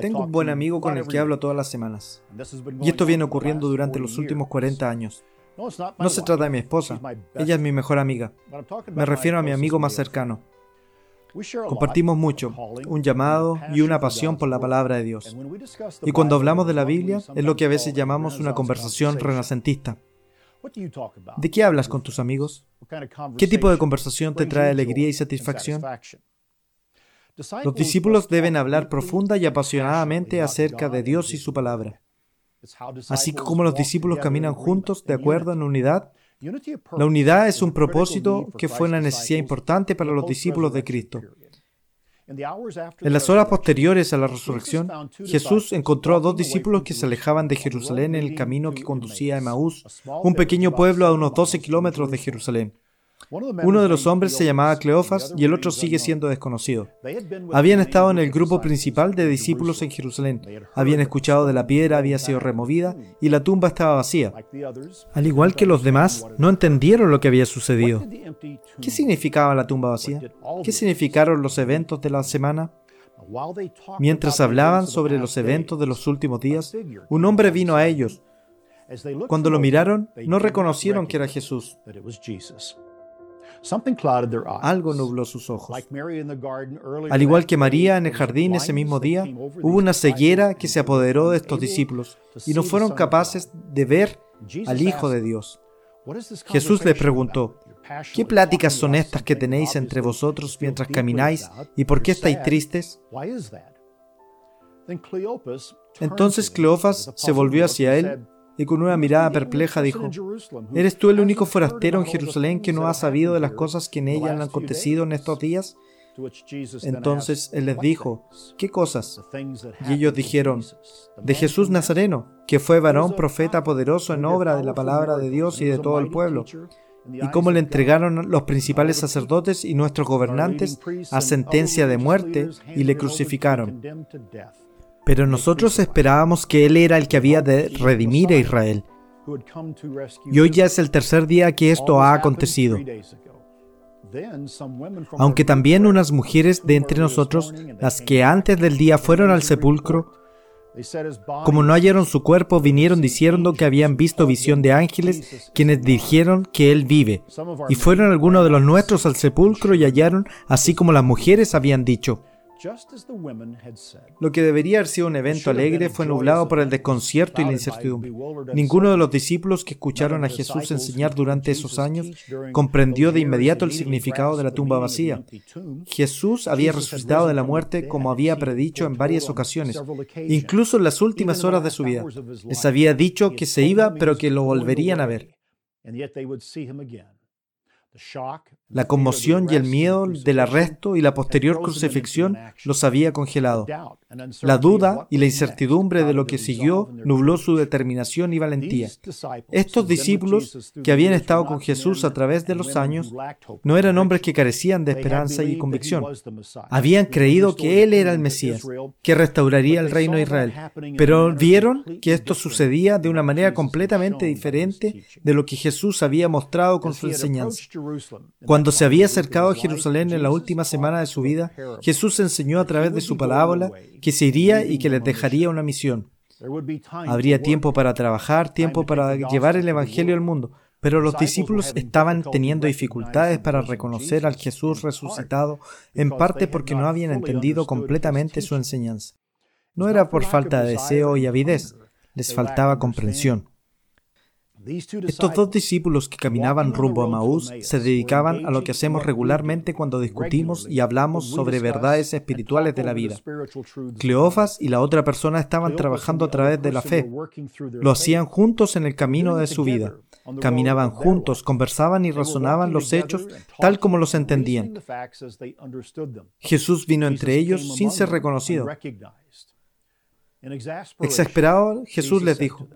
Tengo un buen amigo con el que hablo todas las semanas. Y esto viene ocurriendo durante los últimos 40 años. No se trata de mi esposa. Ella es mi mejor amiga. Me refiero a mi amigo más cercano. Compartimos mucho, un llamado y una pasión por la palabra de Dios. Y cuando hablamos de la Biblia es lo que a veces llamamos una conversación renacentista. ¿De qué hablas con tus amigos? ¿Qué tipo de conversación te trae alegría y satisfacción? Los discípulos deben hablar profunda y apasionadamente acerca de Dios y su palabra. Así como los discípulos caminan juntos de acuerdo en unidad, la unidad es un propósito que fue una necesidad importante para los discípulos de Cristo. En las horas posteriores a la resurrección, Jesús encontró a dos discípulos que se alejaban de Jerusalén en el camino que conducía a Emaús, un pequeño pueblo a unos 12 kilómetros de Jerusalén. Uno de los hombres se llamaba Cleofas y el otro sigue siendo desconocido. Habían estado en el grupo principal de discípulos en Jerusalén. Habían escuchado de la piedra había sido removida y la tumba estaba vacía. Al igual que los demás, no entendieron lo que había sucedido. ¿Qué significaba la tumba vacía? ¿Qué significaron los eventos de la semana? Mientras hablaban sobre los eventos de los últimos días, un hombre vino a ellos. Cuando lo miraron, no reconocieron que era Jesús. Algo nubló sus ojos. Al igual que María en el jardín ese mismo día, hubo una ceguera que se apoderó de estos discípulos y no fueron capaces de ver al Hijo de Dios. Jesús les preguntó, ¿qué pláticas son estas que tenéis entre vosotros mientras camináis y por qué estáis tristes? Entonces Cleofas se volvió hacia él y con una mirada perpleja dijo, ¿eres tú el único forastero en Jerusalén que no ha sabido de las cosas que en ella han acontecido en estos días? Entonces él les dijo, ¿qué cosas? Y ellos dijeron, de Jesús Nazareno, que fue varón, profeta poderoso en obra de la palabra de Dios y de todo el pueblo, y cómo le entregaron los principales sacerdotes y nuestros gobernantes a sentencia de muerte y le crucificaron. Pero nosotros esperábamos que Él era el que había de redimir a Israel. Y hoy ya es el tercer día que esto ha acontecido. Aunque también unas mujeres de entre nosotros, las que antes del día fueron al sepulcro, como no hallaron su cuerpo, vinieron diciendo que habían visto visión de ángeles, quienes dijeron que Él vive. Y fueron algunos de los nuestros al sepulcro y hallaron, así como las mujeres habían dicho. Lo que debería haber sido un evento alegre fue nublado por el desconcierto y la incertidumbre. Ninguno de los discípulos que escucharon a Jesús enseñar durante esos años comprendió de inmediato el significado de la tumba vacía. Jesús había resucitado de la muerte como había predicho en varias ocasiones, incluso en las últimas horas de su vida. Les había dicho que se iba, pero que lo volverían a ver. La conmoción y el miedo del arresto y la posterior crucifixión los había congelado. La duda y la incertidumbre de lo que siguió nubló su determinación y valentía. Estos discípulos que habían estado con Jesús a través de los años no eran hombres que carecían de esperanza y convicción. Habían creído que Él era el Mesías, que restauraría el reino de Israel, pero vieron que esto sucedía de una manera completamente diferente de lo que Jesús había mostrado con su enseñanza. Se había acercado a Jerusalén en la última semana de su vida, Jesús enseñó a través de su parábola que se iría y que les dejaría una misión. Habría tiempo para trabajar, tiempo para llevar el Evangelio al mundo, pero los discípulos estaban teniendo dificultades para reconocer al Jesús resucitado, en parte porque no habían entendido completamente su enseñanza. No era por falta de deseo y avidez, les faltaba comprensión. Estos dos discípulos que caminaban rumbo a Maús se dedicaban a lo que hacemos regularmente cuando discutimos y hablamos sobre verdades espirituales de la vida. Cleofas y la otra persona estaban trabajando a través de la fe. Lo hacían juntos en el camino de su vida. Caminaban juntos, conversaban y razonaban los hechos tal como los entendían. Jesús vino entre ellos sin ser reconocido. Exasperado, Jesús les dijo,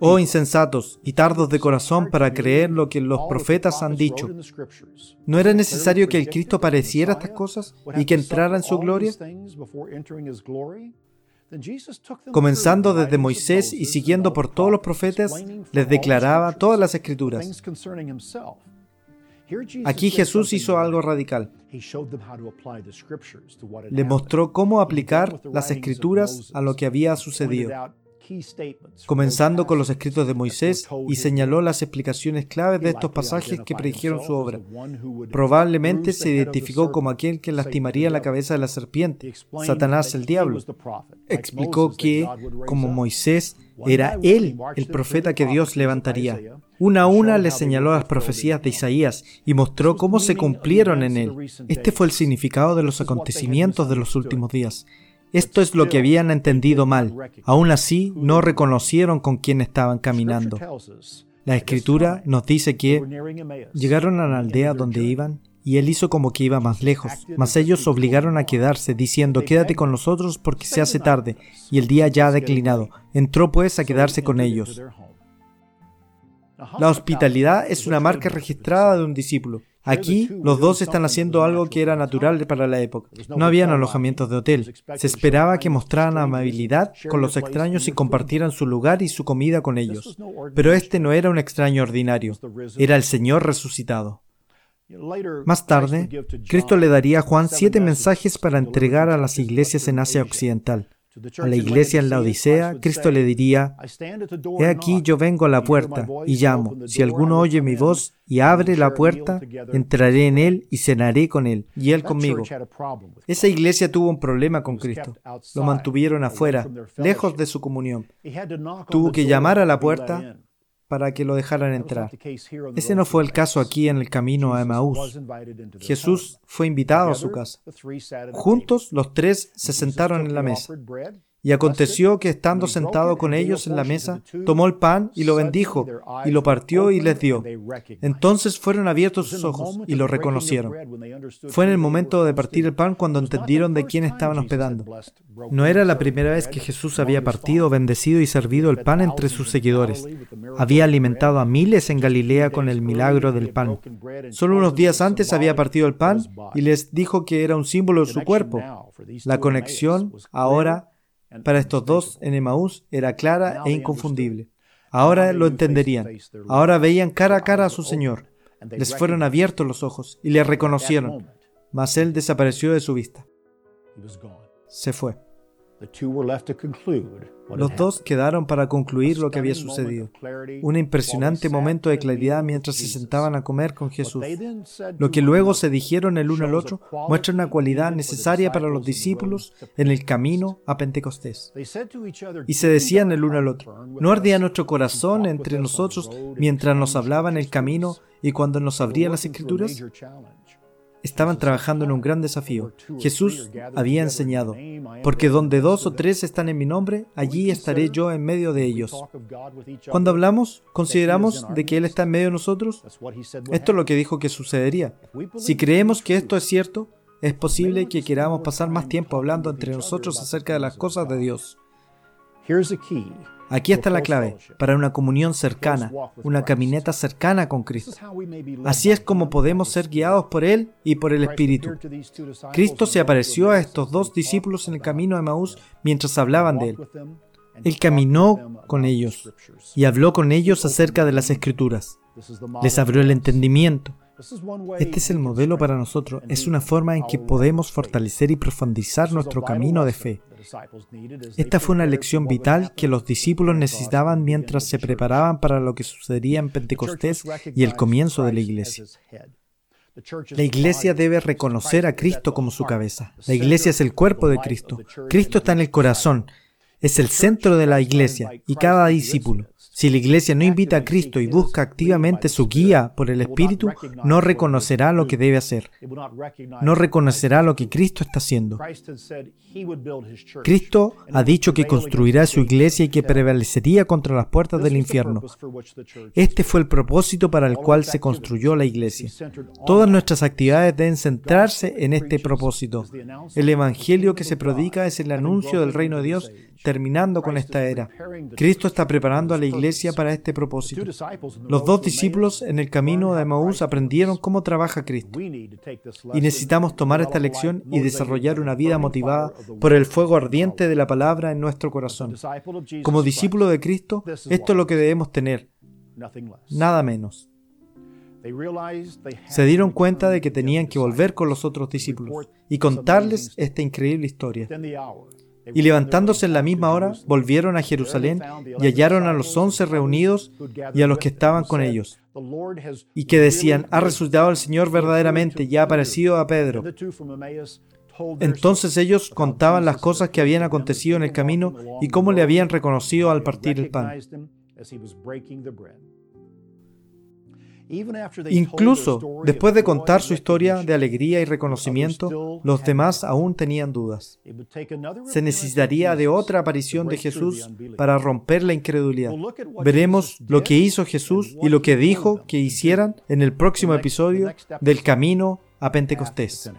Oh insensatos y tardos de corazón para creer lo que los profetas han dicho. ¿No era necesario que el Cristo apareciera estas cosas y que entrara en su gloria? Comenzando desde Moisés y siguiendo por todos los profetas, les declaraba todas las escrituras. Aquí Jesús hizo algo radical. Le mostró cómo aplicar las escrituras a lo que había sucedido comenzando con los escritos de Moisés y señaló las explicaciones claves de estos pasajes que predijeron su obra. Probablemente se identificó como aquel que lastimaría la cabeza de la serpiente, Satanás el diablo. Explicó que, como Moisés, era él el profeta que Dios levantaría. Una a una le señaló las profecías de Isaías y mostró cómo se cumplieron en él. Este fue el significado de los acontecimientos de los últimos días. Esto es lo que habían entendido mal. Aún así, no reconocieron con quién estaban caminando. La escritura nos dice que llegaron a la aldea donde iban y él hizo como que iba más lejos, mas ellos obligaron a quedarse, diciendo, quédate con nosotros porque se hace tarde y el día ya ha declinado. Entró pues a quedarse con ellos. La hospitalidad es una marca registrada de un discípulo. Aquí los dos están haciendo algo que era natural para la época. No habían alojamientos de hotel. Se esperaba que mostraran amabilidad con los extraños y compartieran su lugar y su comida con ellos. Pero este no era un extraño ordinario, era el Señor resucitado. Más tarde, Cristo le daría a Juan siete mensajes para entregar a las iglesias en Asia Occidental. A la iglesia en la Odisea, Cristo le diría, He aquí yo vengo a la puerta y llamo. Si alguno oye mi voz y abre la puerta, entraré en él y cenaré con él, y él conmigo. Esa iglesia tuvo un problema con Cristo. Lo mantuvieron afuera, lejos de su comunión. Tuvo que llamar a la puerta para que lo dejaran entrar. Ese no fue el caso aquí en el camino a Emaús. Jesús fue invitado a su casa. Juntos los tres se sentaron en la mesa. Y aconteció que estando sentado con ellos en la mesa, tomó el pan y lo bendijo, y lo partió y les dio. Entonces fueron abiertos sus ojos y lo reconocieron. Fue en el momento de partir el pan cuando entendieron de quién estaban hospedando. No era la primera vez que Jesús había partido, bendecido y servido el pan entre sus seguidores. Había alimentado a miles en Galilea con el milagro del pan. Solo unos días antes había partido el pan y les dijo que era un símbolo de su cuerpo. La conexión ahora para estos dos en Emaús era clara e inconfundible. Ahora lo entenderían. Ahora veían cara a cara a su Señor. Les fueron abiertos los ojos y le reconocieron. Mas él desapareció de su vista. Se fue. Los dos quedaron para concluir lo que había sucedido. Un impresionante momento de claridad mientras se sentaban a comer con Jesús. Lo que luego se dijeron el uno al otro muestra una cualidad necesaria para los discípulos en el camino a Pentecostés. Y se decían el uno al otro, ¿no ardía nuestro corazón entre nosotros mientras nos hablaba en el camino y cuando nos abría las escrituras? Estaban trabajando en un gran desafío. Jesús había enseñado, porque donde dos o tres están en mi nombre, allí estaré yo en medio de ellos. Cuando hablamos, consideramos de que Él está en medio de nosotros. Esto es lo que dijo que sucedería. Si creemos que esto es cierto, es posible que queramos pasar más tiempo hablando entre nosotros acerca de las cosas de Dios. Aquí está la clave para una comunión cercana, una camineta cercana con Cristo. Así es como podemos ser guiados por Él y por el Espíritu. Cristo se apareció a estos dos discípulos en el camino de Maús mientras hablaban de Él. Él caminó con ellos y habló con ellos acerca de las Escrituras. Les abrió el entendimiento este es el modelo para nosotros. Es una forma en que podemos fortalecer y profundizar nuestro camino de fe. Esta fue una lección vital que los discípulos necesitaban mientras se preparaban para lo que sucedería en Pentecostés y el comienzo de la iglesia. La iglesia debe reconocer a Cristo como su cabeza. La iglesia es el cuerpo de Cristo. Cristo está en el corazón. Es el centro de la iglesia y cada discípulo. Si la iglesia no invita a Cristo y busca activamente su guía por el Espíritu, no reconocerá lo que debe hacer. No reconocerá lo que Cristo está haciendo. Cristo ha dicho que construirá su iglesia y que prevalecería contra las puertas del infierno. Este fue el propósito para el cual se construyó la iglesia. Todas nuestras actividades deben centrarse en este propósito. El Evangelio que se predica es el anuncio del reino de Dios terminando con esta era. Cristo está preparando a la iglesia para este propósito. Los dos discípulos en el camino de Maús aprendieron cómo trabaja Cristo. Y necesitamos tomar esta lección y desarrollar una vida motivada por el fuego ardiente de la palabra en nuestro corazón. Como discípulo de Cristo, esto es lo que debemos tener. Nada menos. Se dieron cuenta de que tenían que volver con los otros discípulos y contarles esta increíble historia. Y levantándose en la misma hora, volvieron a Jerusalén y hallaron a los once reunidos y a los que estaban con ellos, y que decían, ha resucitado el Señor verdaderamente y ha aparecido a Pedro. Entonces ellos contaban las cosas que habían acontecido en el camino y cómo le habían reconocido al partir el pan. Incluso después de contar su historia de alegría y reconocimiento, los demás aún tenían dudas. Se necesitaría de otra aparición de Jesús para romper la incredulidad. Veremos lo que hizo Jesús y lo que dijo que hicieran en el próximo episodio del Camino a Pentecostés.